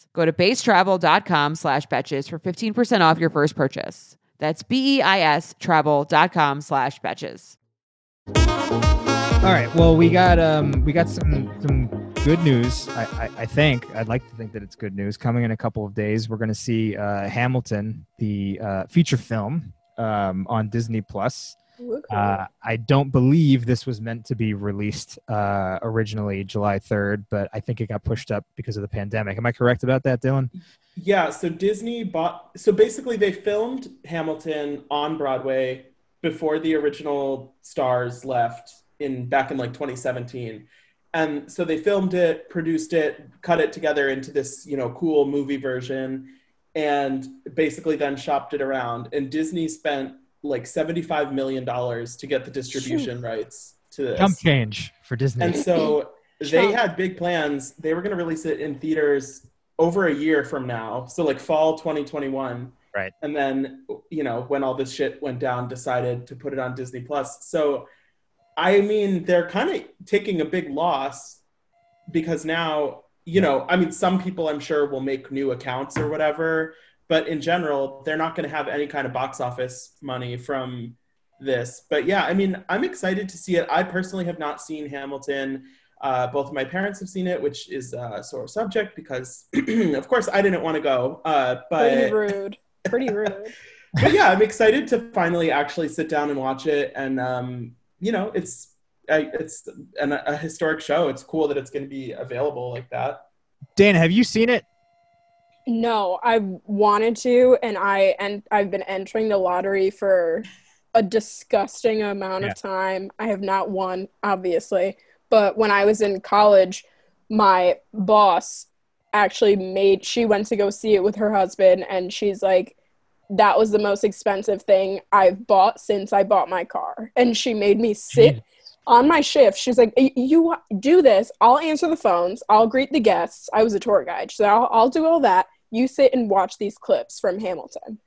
Go to beistravel.com slash betches for 15% off your first purchase. That's B-E-I-S travel.com slash betches. All right. Well, we got um we got some some good news. I, I I think I'd like to think that it's good news. Coming in a couple of days, we're going to see uh, Hamilton, the uh, feature film, um, on Disney Plus. Uh, I don't believe this was meant to be released uh, originally July 3rd, but I think it got pushed up because of the pandemic. Am I correct about that, Dylan? Yeah, so Disney bought. So basically, they filmed Hamilton on Broadway before the original stars left in back in like 2017, and so they filmed it, produced it, cut it together into this you know cool movie version, and basically then shopped it around. And Disney spent like 75 million dollars to get the distribution rights to this. Jump change for Disney. And so they had big plans. They were going to release it in theaters over a year from now. So like fall 2021. Right. And then, you know, when all this shit went down, decided to put it on Disney Plus. So, I mean, they're kind of taking a big loss because now, you know, I mean, some people I'm sure will make new accounts or whatever, but in general, they're not going to have any kind of box office money from this. But yeah, I mean, I'm excited to see it. I personally have not seen Hamilton. Uh, both of my parents have seen it, which is a sore subject because, of course, I didn't want to go. Uh, Pretty but, rude. Pretty rude. but yeah, I'm excited to finally actually sit down and watch it. And um, you know, it's I, it's an, a historic show. It's cool that it's going to be available like that. Dan, have you seen it? No, I've wanted to, and I and I've been entering the lottery for a disgusting amount Yeah. of time. I have not won, obviously, but when I was in college, my boss actually made. She went to go see it with her husband, and she's like, "That was the most expensive thing I've bought since I bought my car." And she made me sit on my shift, she's like, "You do this. I'll answer the phones. I'll greet the guests. I was a tour guide, so I'll, I'll do all that. You sit and watch these clips from Hamilton."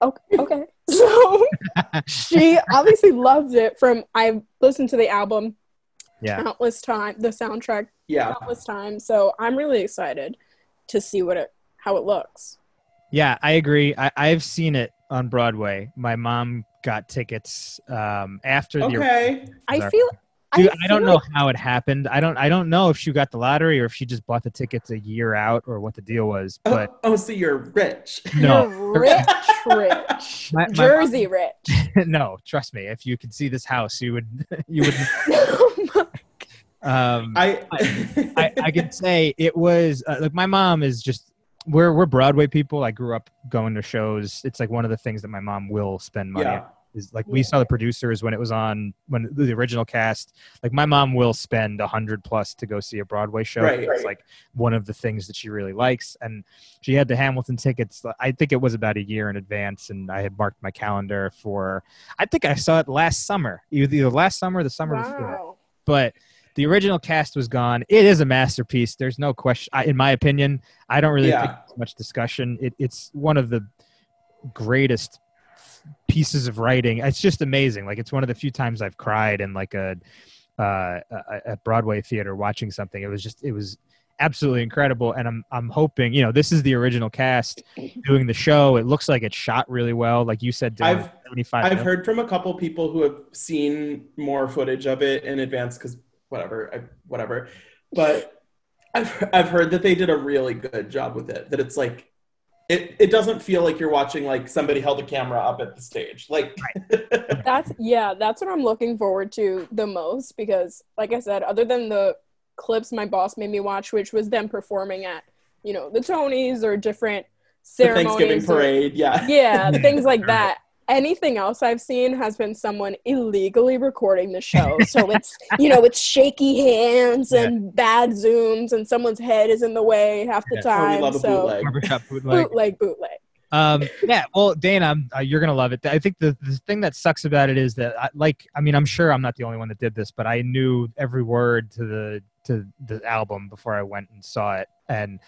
Okay. okay. So she obviously loved it. From I've listened to the album Yeah. countless time, the soundtrack Yeah, countless times. So I'm really excited to see what it how it looks. Yeah, I agree. I, I've seen it on Broadway. My mom got tickets um, after the. okay. I feel. Dude, I, don't feel know how it happened. I don't. I don't know if she got the lottery or if she just bought the tickets a year out or what the deal was. But oh, oh, so you're rich. no, You're rich, rich, My- my Jersey rich. no. Trust me. If you could see this house, you would. You would. Um, I, I, I can say it was uh, like my mom is just we're we're Broadway people. I grew up going to shows. It's like one of the things that my mom will spend money yeah. on. Is like we saw the producers when it was on when the original cast. Like my mom will spend a hundred plus to go see a Broadway show. Right, it's right. like one of the things that she really likes. And she had the Hamilton tickets. Uh, I think it was about a year in advance, and I had marked my calendar for. I think I saw it last summer, either either last summer or the summer before but the original cast was gone. It is a masterpiece. There's no question. I, in my opinion, I don't really Yeah. think there's much discussion. It, it's one of the greatest pieces of writing. It's just amazing. Like it's one of the few times I've cried in like a uh, a, a Broadway theater watching something. It was just it was absolutely incredible. And I'm I'm hoping you know this is the original cast doing the show. It looks like it shot really well. Like you said, I've- I've minutes. heard from a couple people who have seen more footage of it in advance because whatever, I, whatever. But I've I've heard that they did a really good job with it. That it's like it it doesn't feel like you're watching like somebody held a camera up at the stage. Like That's yeah, that's what I'm looking forward to the most because like I said, other than the clips my boss made me watch, which was them performing at, you know, the Tonys or different the ceremonies. Thanksgiving or- parade, yeah. yeah, things like that. Anything else I've seen has been someone illegally recording the show. So it's, you know, it's shaky hands and bad zooms and someone's head is in the way half the Yeah. Oh, we time. love a so bootleg. Bootleg. bootleg, bootleg. um yeah well dana uh, you're gonna love it i think the, the thing that sucks about it is that I, like i mean i'm sure i'm not the only one that did this but i knew every word to the to the album before i went and saw it and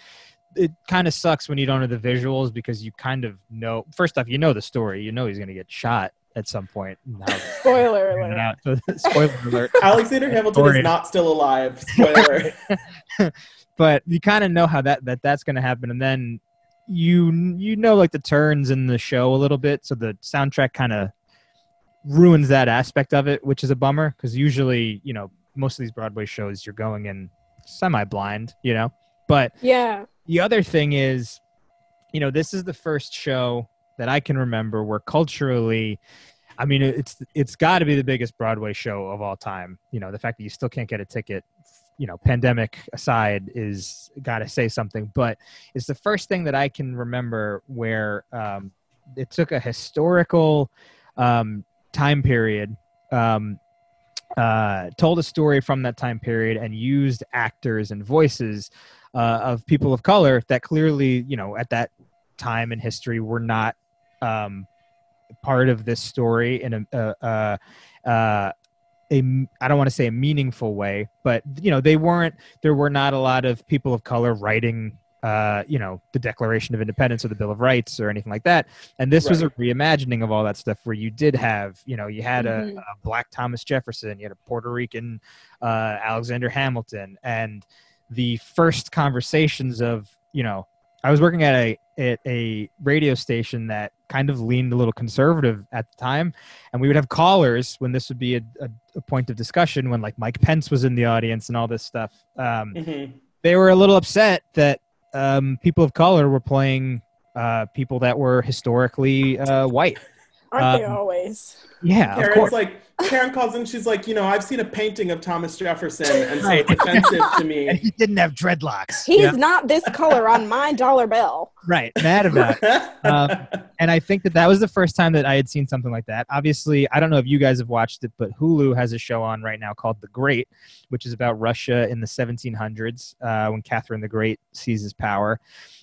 it kind of sucks when you don't know the visuals because you kind of know first off you know the story you know he's gonna get shot at some point point. how- Spoiler alert. So, spoiler alert Alexander Hamilton is not still alive. Spoiler. but you kind of know how that, that that's going to happen and then you you know like the turns in the show a little bit so the soundtrack kind of ruins that aspect of it which is a bummer because usually you know most of these broadway shows you're going in semi-blind you know but Yeah. The other thing is you know this is the first show that I can remember where culturally, I mean, it's it's got to be the biggest Broadway show of all time. You know, the fact that you still can't get a ticket, you know, pandemic aside, is got to say something. But it's the first thing that I can remember where um, it took a historical um, time period. Um, uh, told a story from that time period and used actors and voices uh, of people of color that clearly, you know, at that time in history were not um, part of this story in a, uh, uh, uh, a I don't want to say a meaningful way, but you know, they weren't. There were not a lot of people of color writing uh, you know, the Declaration of Independence or the Bill of Rights or anything like that. And this right. was a reimagining of all that stuff where you did have, you know, you had mm-hmm. a, a, black Thomas Jefferson, you had a Puerto Rican uh, Alexander Hamilton, and the first conversations of, you know, I was working at a at a radio station that kind of leaned a little conservative at the time, and we would have callers when this would be a, a, a point of discussion when like Mike Pence was in the audience and all this stuff. Um, mm-hmm. They were a little upset that um, people of color were playing uh, people that were historically uh, white. Aren't um, they always? Yeah, Karen's like Karen calls in. She's like, you know, I've seen a painting of Thomas Jefferson, and so right. it's offensive to me. And he didn't have dreadlocks. He's yeah. not this color on my dollar bill. Right, mad about it. um, and I think that that was the first time that I had seen something like that. Obviously, I don't know if you guys have watched it, but Hulu has a show on right now called The Great, which is about Russia in the 1700s uh, when Catherine the Great seizes power.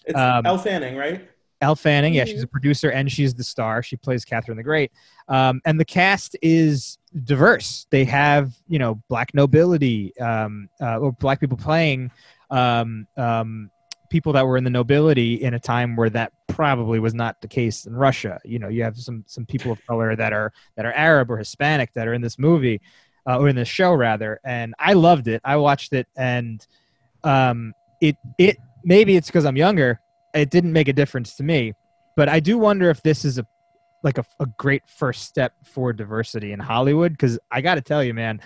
It's um, Elle Fanning, right? Elle Fanning, yeah, she's a producer and she's the star. She plays Catherine the Great. Um, and the cast is diverse. They have, you know, black nobility um, uh, or black people playing um, um, people that were in the nobility in a time where that probably was not the case in Russia. You know, you have some some people of color that are that are Arab or Hispanic that are in this movie uh, or in this show rather. And I loved it. I watched it and um, it it maybe it's because I'm younger it didn't make a difference to me. But I do wonder if this is a like a, a great first step for diversity in Hollywood. Because I got to tell you, man,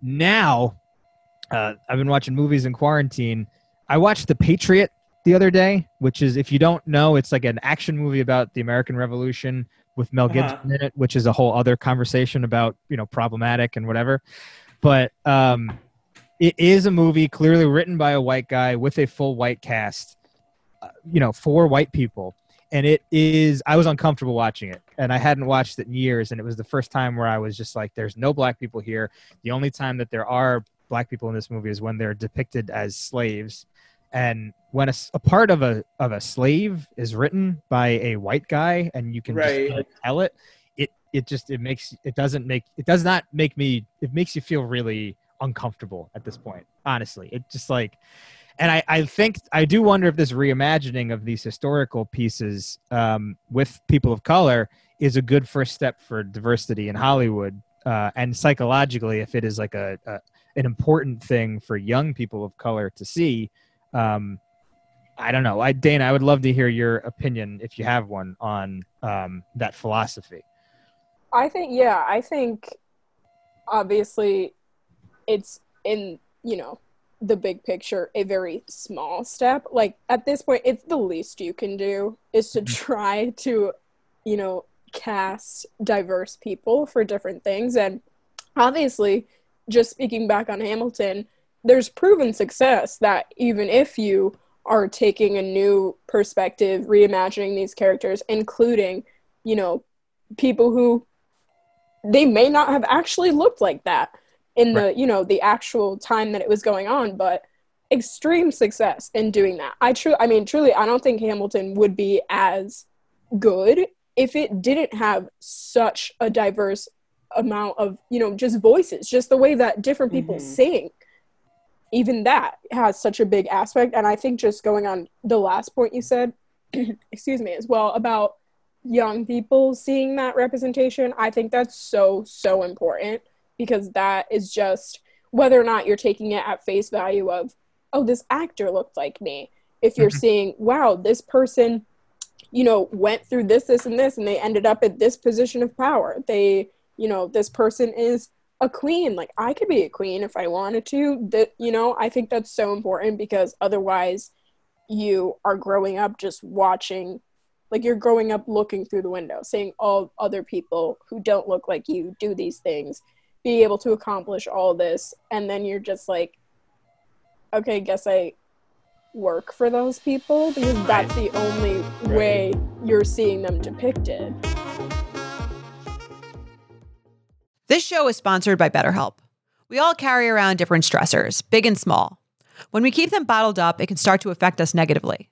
now uh, I've been watching movies in quarantine. I watched The Patriot the other day, which is, if you don't know, it's like an action movie about the American Revolution with Mel Gibson uh-huh. in it, which is a whole other conversation about you know problematic and whatever. But um, it is a movie clearly written by a white guy with a full white cast you know, for white people. And it is, I was uncomfortable watching it and I hadn't watched it in years. And it was the first time where I was just like, there's no black people here. The only time that there are black people in this movie is when they're depicted as slaves. And when a, a part of a, of a slave is written by a white guy and you can right. just tell it, it, it just, it makes, it doesn't make, it does not make me, it makes you feel really uncomfortable at this point. Honestly, it just like, and I, I think I do wonder if this reimagining of these historical pieces um, with people of color is a good first step for diversity in Hollywood, uh, and psychologically, if it is like a, a, an important thing for young people of color to see. Um, I don't know. I Dana, I would love to hear your opinion if you have one on um, that philosophy. I think yeah, I think obviously it's in you know the big picture a very small step like at this point it's the least you can do is to mm-hmm. try to you know cast diverse people for different things and obviously just speaking back on hamilton there's proven success that even if you are taking a new perspective reimagining these characters including you know people who they may not have actually looked like that in right. the you know the actual time that it was going on but extreme success in doing that i true i mean truly i don't think hamilton would be as good if it didn't have such a diverse amount of you know just voices just the way that different people mm-hmm. sing even that has such a big aspect and i think just going on the last point you said excuse me as well about young people seeing that representation i think that's so so important because that is just whether or not you're taking it at face value of oh this actor looked like me. If you're mm-hmm. seeing wow this person you know went through this this and this and they ended up at this position of power. They you know this person is a queen. Like i could be a queen if i wanted to. That you know i think that's so important because otherwise you are growing up just watching like you're growing up looking through the window, seeing all other people who don't look like you do these things, be able to accomplish all this, and then you're just like, okay, guess I work for those people because that's the only way you're seeing them depicted. This show is sponsored by BetterHelp. We all carry around different stressors, big and small. When we keep them bottled up, it can start to affect us negatively.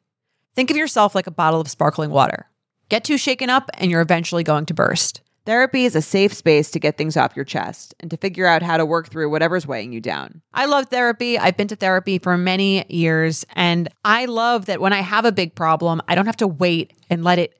Think of yourself like a bottle of sparkling water. Get too shaken up, and you're eventually going to burst. Therapy is a safe space to get things off your chest and to figure out how to work through whatever's weighing you down. I love therapy. I've been to therapy for many years, and I love that when I have a big problem, I don't have to wait and let it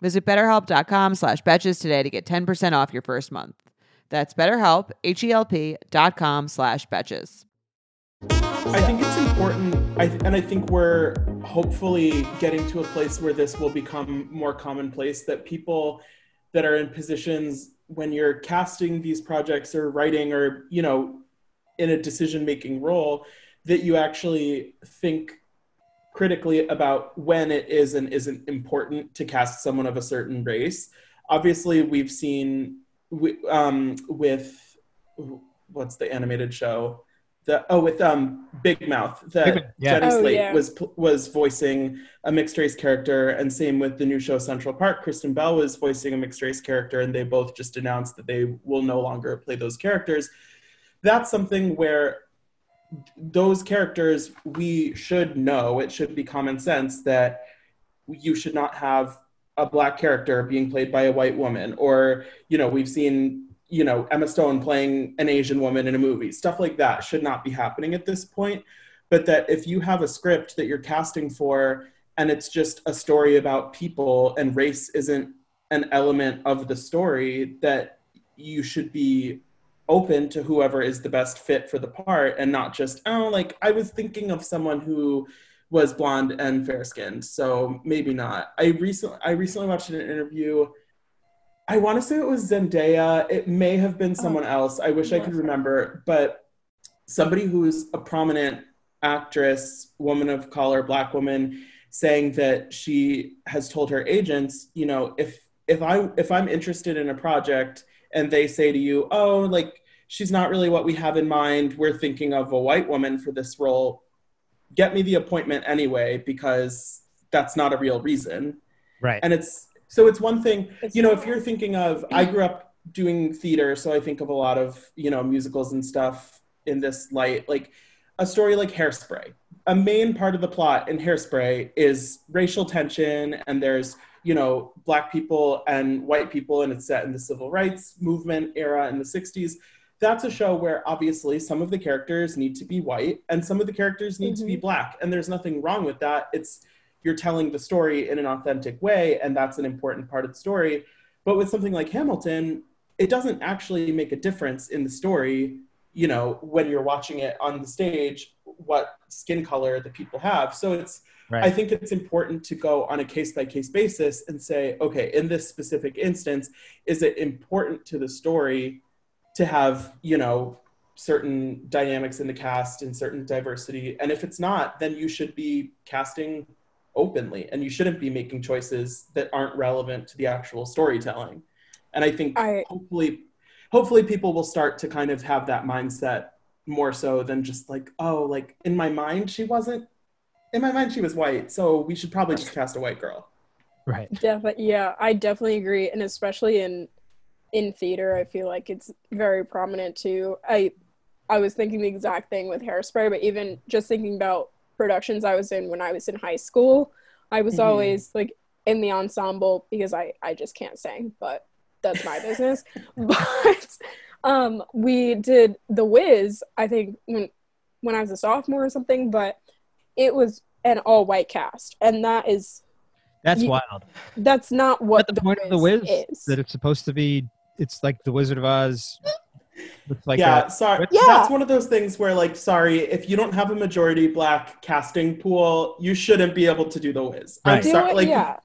Visit betterhelp.com slash betches today to get 10% off your first month. That's betterhelp, H-E-L-P dot com slash betches. I think it's important, I th- and I think we're hopefully getting to a place where this will become more commonplace that people that are in positions when you're casting these projects or writing or, you know, in a decision making role, that you actually think critically about when it is and isn't important to cast someone of a certain race. Obviously, we've seen um, with what's the animated show? The oh, with um, Big Mouth that Big- yeah. Jenny Oh, Slate yeah. was was voicing a mixed race character, and same with the new show Central Park. Kristen Bell was voicing a mixed race character, and they both just announced that they will no longer play those characters. That's something where those characters we should know it should be common sense that you should not have a black character being played by a white woman. Or you know we've seen you know emma stone playing an asian woman in a movie. Stuff like that should not be happening at this point. But that if you have a script that you're casting for and it's just a story about people and race isn't an element of the story that you should be open to whoever is the best fit for the part and not just oh like i was thinking of someone who was blonde and fair skinned so maybe not. I recently i recently watched an interview. I want to say it was zendaya. It may have been oh. someone else. I wish i could remember but somebody who's a prominent actress woman of color black woman saying that she has told her agents you know if if i if i'm interested in a project and they say to you, oh, like she's not really what we have in mind. We're thinking of a white woman for this role. Get me the appointment anyway, because that's not a real reason. Right. And it's so it's one thing, you know, if you're thinking of, I grew up doing theater, so I think of a lot of, you know, musicals and stuff in this light. Like a story like Hairspray. A main part of the plot in Hairspray is racial tension, and there's you know black people and white people, and it's set in the civil rights movement era in the '60s. That's a show where obviously some of the characters need to be white, and some of the characters need to be mm-hmm. black, and there's nothing wrong with that. It's you're telling the story in an authentic way, and that's an important part of the story. But with something like Hamilton, it doesn't actually make a difference in the story you know when you're watching it on the stage what skin color the people have so it's Right. i think it's important to go on a case by case basis and say okay in this specific instance is it important to the story to have you know certain dynamics in the cast and certain diversity and if it's not then you should be casting openly and you shouldn't be making choices that aren't relevant to the actual storytelling and i think I- hopefully hopefully people will start to kind of have that mindset more so than just like oh like in my mind she wasn't in my mind she was white so we should probably just cast a white girl Right. Definitely, yeah, I definitely agree, and especially in in theater, I feel like it's very prominent too. I I was thinking the exact thing with Hairspray, but even just thinking about productions I was in when I was in high school, I was Mhm. always like in the ensemble because I I just can't sing, but that's my business. but um, we did The Wiz. I think when when I was a sophomore or something, but it was an all white cast, and that is That's You- wild. That's not what the, point of the Wiz is. that it's supposed to be. It's like the Wizard of Oz. With like yeah, a, sorry. Yeah. That's one of those things where, like, sorry, if you don't have a majority black casting pool, you shouldn't be able to do the Wiz. I'm Do sorry. it- Like, yeah.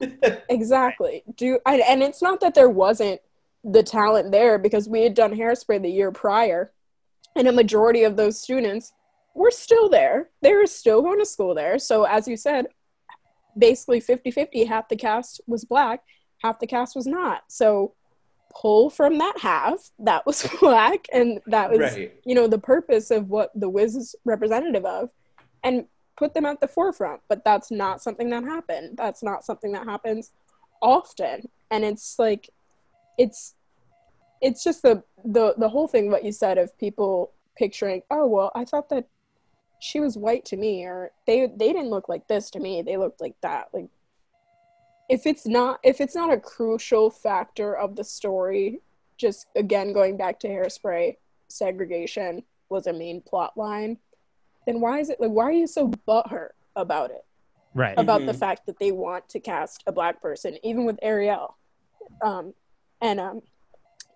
Exactly. Do I, and it's not that there wasn't the talent there because we had done hairspray the year prior, and a majority of those students were still there. They were still going to school there. So as you said, basically 50-50, half the cast was black, half the cast was not. So pull from that half that was black and that was right. you know the purpose of what the Wiz is representative of and put them at the forefront but that's not something that happened that's not something that happens often and it's like it's it's just the the the whole thing what you said of people picturing oh well i thought that she was white to me or they they didn't look like this to me. They looked like that. Like if it's not if it's not a crucial factor of the story just again going back to hairspray segregation was a main plot line then why is it like why are you so butthurt about it? Right. about the Mhm. fact that they want to cast a black person even with ariel. Um and um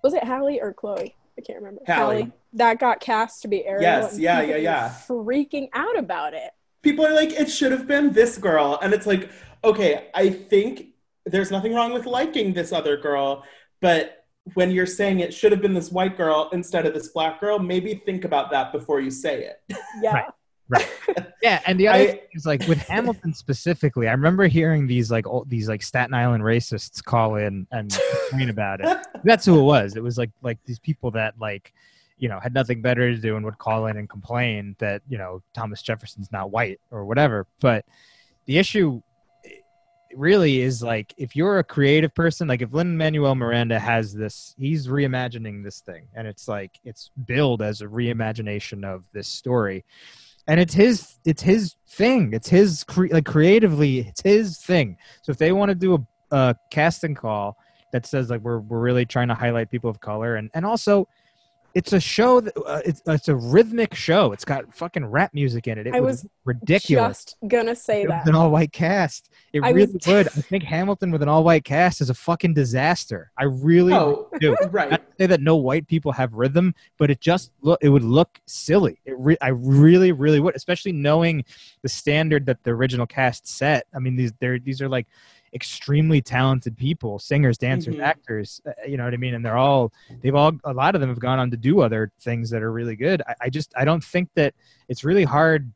was it halle or chloe i can't remember Halle. that got cast to be ariel Yes, and yeah, yeah, yeah. freaking out about it people are like, it should have been this girl. And it's like, okay, I think there's nothing wrong with liking this other girl, but when you're saying it should have been this white girl instead of this black girl, maybe think about that before you say it. yeah Right. Yeah, and the other I- thing is like with Hamilton specifically, I remember hearing these like old, these like Staten Island racists call in and complain about it. That's who it was. It was like like these people that like you know had nothing better to do and would call in and complain that you know Thomas Jefferson's not white or whatever. But the issue eh, really is like if you're a creative person, like if Lin Manuel Miranda has this, he's reimagining this thing, and it's like it's billed as a reimagination of this story and it's his it's his thing. It's his cre- like creatively it's his thing. So if they want to do a, a casting call that says like we're, we're really trying to highlight people of color and and also it's a show that uh, it's, it's a rhythmic show. It's got fucking rap music in it. It I would was be ridiculous. just gonna say It that. an all-white cast. It I really was- would. I think hamilton with an all-white cast is a fucking disaster. I really Oh, do right. not to say that no white people have rhythm, but it just look it would look silly. It re- I really, really would, especially knowing the standard that the original cast set. I mean, these they're these are like extremely talented people, singers, dancers, Mhm. actors. uh, You know what I mean? And they're all they've all a lot of them have gone on to do other things that are really good. I, I just I don't think that it's really hard.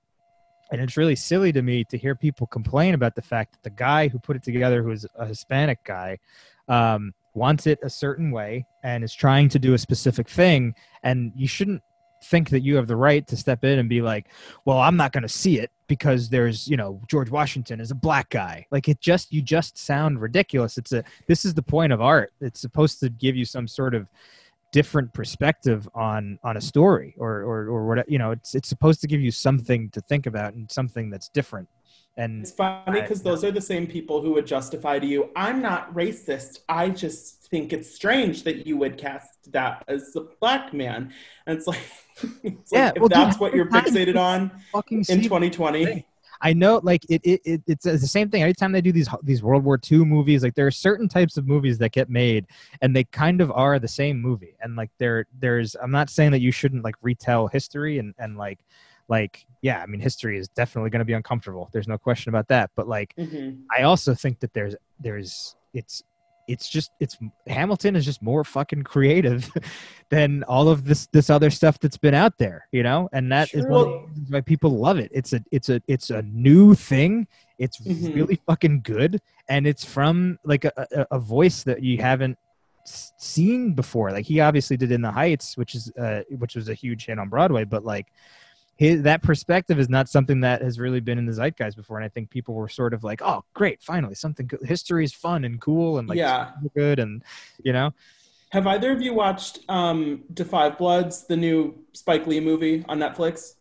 And it's really silly to me to hear people complain about the fact that the guy who put it together, who is a Hispanic guy, um, wants it a certain way and is trying to do a specific thing and you shouldn't think that you have the right to step in and be like well i'm not going to see it because there's you know george washington is a black guy. Like it just you just sound ridiculous. It's a this is the point of art. It's supposed to give you some sort of different perspective on on a story or or or what you know it's it's supposed to give you something to think about and something that's different and It's funny because those are the same people who would justify to you, I'm not racist. I just think it's strange that you would cast that as a black man. And it's like, it's Yeah, like if well, dude, that's what you're fixated on in 2020. I know, like it, it, it it's, it's the same thing. Anytime they do these these World War II movies, like there are certain types of movies that get made, and they kind of are the same movie. And like there, there's, I'm not saying that you shouldn't like retell history and and like, like yeah, I mean history is definitely going to be uncomfortable. There's no question about that. But like, Mhm. I also think that there's there's it's it's just it's Hamilton is just more fucking creative than all of this this other stuff that's been out there, you know, and that is Sure. one of the reasons why people love it. It's a it's a it's a new thing. It's Mhm. really fucking good, and it's from like a, a, a voice that you haven't seen before. Like he obviously did in the Heights, which is uh, which was a huge hit on Broadway, but like his, that perspective is not something that has really been in the zeitgeist before. And I think people were sort of like, "Oh, great, finally something. Good. History is fun and cool, and like Yeah. good, and you know." Have either of you watched um, Da Five Bloods, the new Spike Lee movie on Netflix?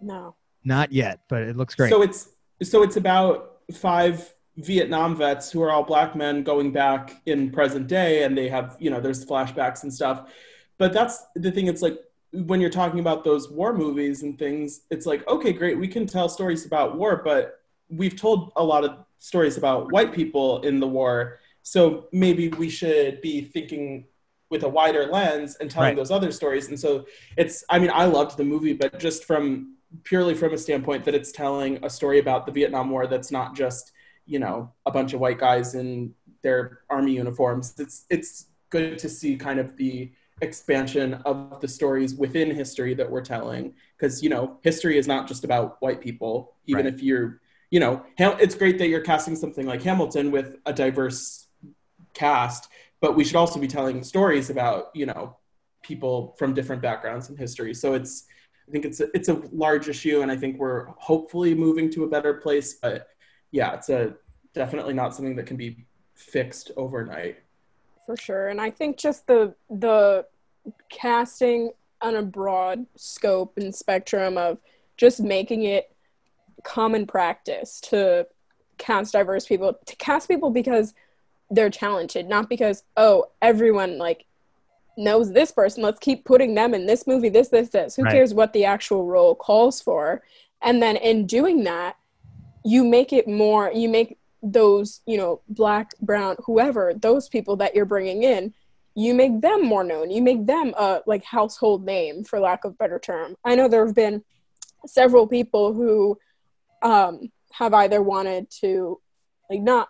no Not yet, but it looks great. So it's so it's about five Vietnam vets who are all black men going back in present day, and they have you know there's flashbacks and stuff. But that's the thing. It's like when you're talking about those war movies and things, it's like okay, great, we can tell stories about war, but we've told a lot of stories about white people in the war. So maybe we should be thinking with a wider lens and telling Right. those other stories. And so it's, I mean, I loved the movie, but just from purely from a standpoint that it's telling a story about the Vietnam War that's not just, you know, a bunch of white guys in their army uniforms. It's it's good to see kind of the expansion of the stories within history that we're telling. Because you know history is not just about white people even Right. if you're you know Ham- it's great that you're casting something like hamilton with a diverse cast but we should also be telling stories about you know people from different backgrounds in history. So it's i think it's a, it's a large issue and i think we're hopefully moving to a better place but yeah it's a definitely not something that can be fixed overnight for sure. And i think just the the casting on a broad scope and spectrum of just making it common practice to cast diverse people to cast people because they're talented not because oh everyone like knows this person. Let's keep putting them in this movie this this this. Who Right. cares what the actual role calls for? And then in doing that you make it more you make those you know black brown whoever those people that you're bringing in you make them more known. You make them a like household name for lack of better term. I know there have been several people who um have either wanted to like not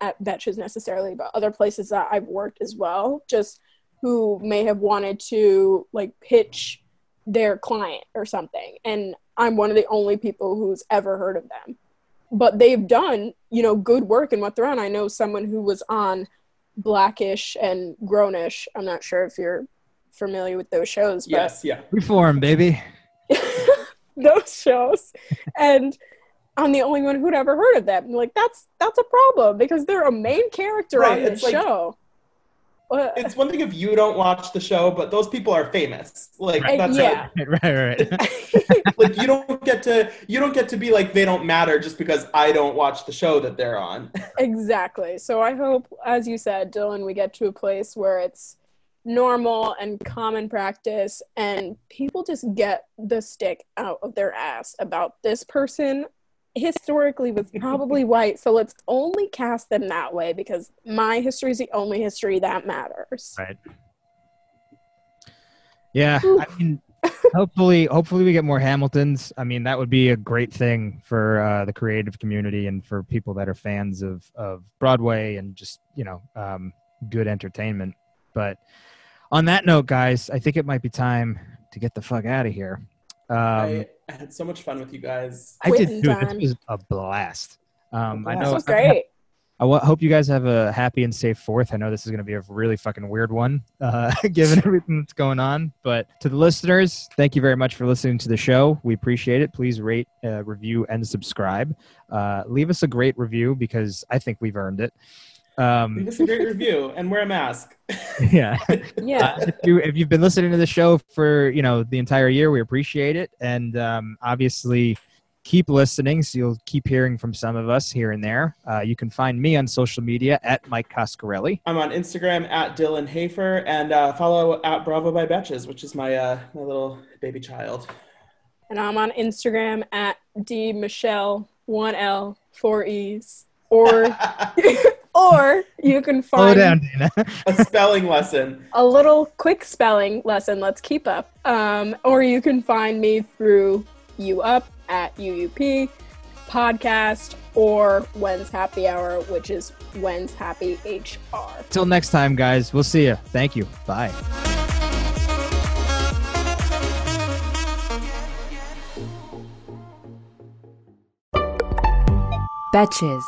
at betches necessarily but other places that i've worked as well just who may have wanted to like pitch their client or something. And i'm one of the only people who's ever heard of them but they've done you know good work in what they're on i know someone who was on blackish and grownish. I'm not sure if you're familiar with those shows but yes yeah. Reform, baby. those shows. And i'm the only one who'd ever heard of them. Like that's that's a problem because they're a main character Right, on the like- show it's one thing if you don't watch the show but those people are famous like Right. that's Yeah. right, right, right. like you don't get to you don't get to be like they don't matter just because I don't watch the show that they're on. exactly so i hope as you said dylan we get to a place where it's normal and common practice and people just get the stick out of their ass about this person historically was probably white so let's only cast them that way because my history is the only history that matters Right. Yeah, I mean, hopefully, hopefully we get more Hamiltons. I mean, that would be a great thing for uh, the creative community and for people that are fans of of Broadway and just you know um, good entertainment. But on that note, guys, I think it might be time to get the fuck out of here. Um, I, I had so much fun with you guys. I did Quitting too. This was a blast. Um, I know. this was I ha- great I hope you guys have a happy and safe fourth. I know this is going to be a really fucking weird one, uh, given everything that's going on. But to the listeners, thank you very much for listening to the show. We appreciate it. Please rate, uh, review, and subscribe. Uh, leave us a great review because I think we've earned it. Leave Um, us a great review and wear a mask. yeah. yeah if, you, if you've been listening to the show for you know the entire year, we appreciate it, and um, obviously keep listening, so you'll keep hearing from some of us here and there. Uh, you can find me on social media at Mike Coscarelli. I'm on Instagram at Dylan Hafer and uh, follow at Bravo by Betches, which is my uh, my little baby child. and I'm on Instagram at D Michelle one L four E's or or you can Slow find down, Dana. a spelling lesson. a little quick spelling lesson. Let's keep up. Um, or you can find me through you up at UUP podcast or When's Happy Hour, which is When's Happy HR. Till next time, guys. We'll see you. Thank you. Bye. Betches.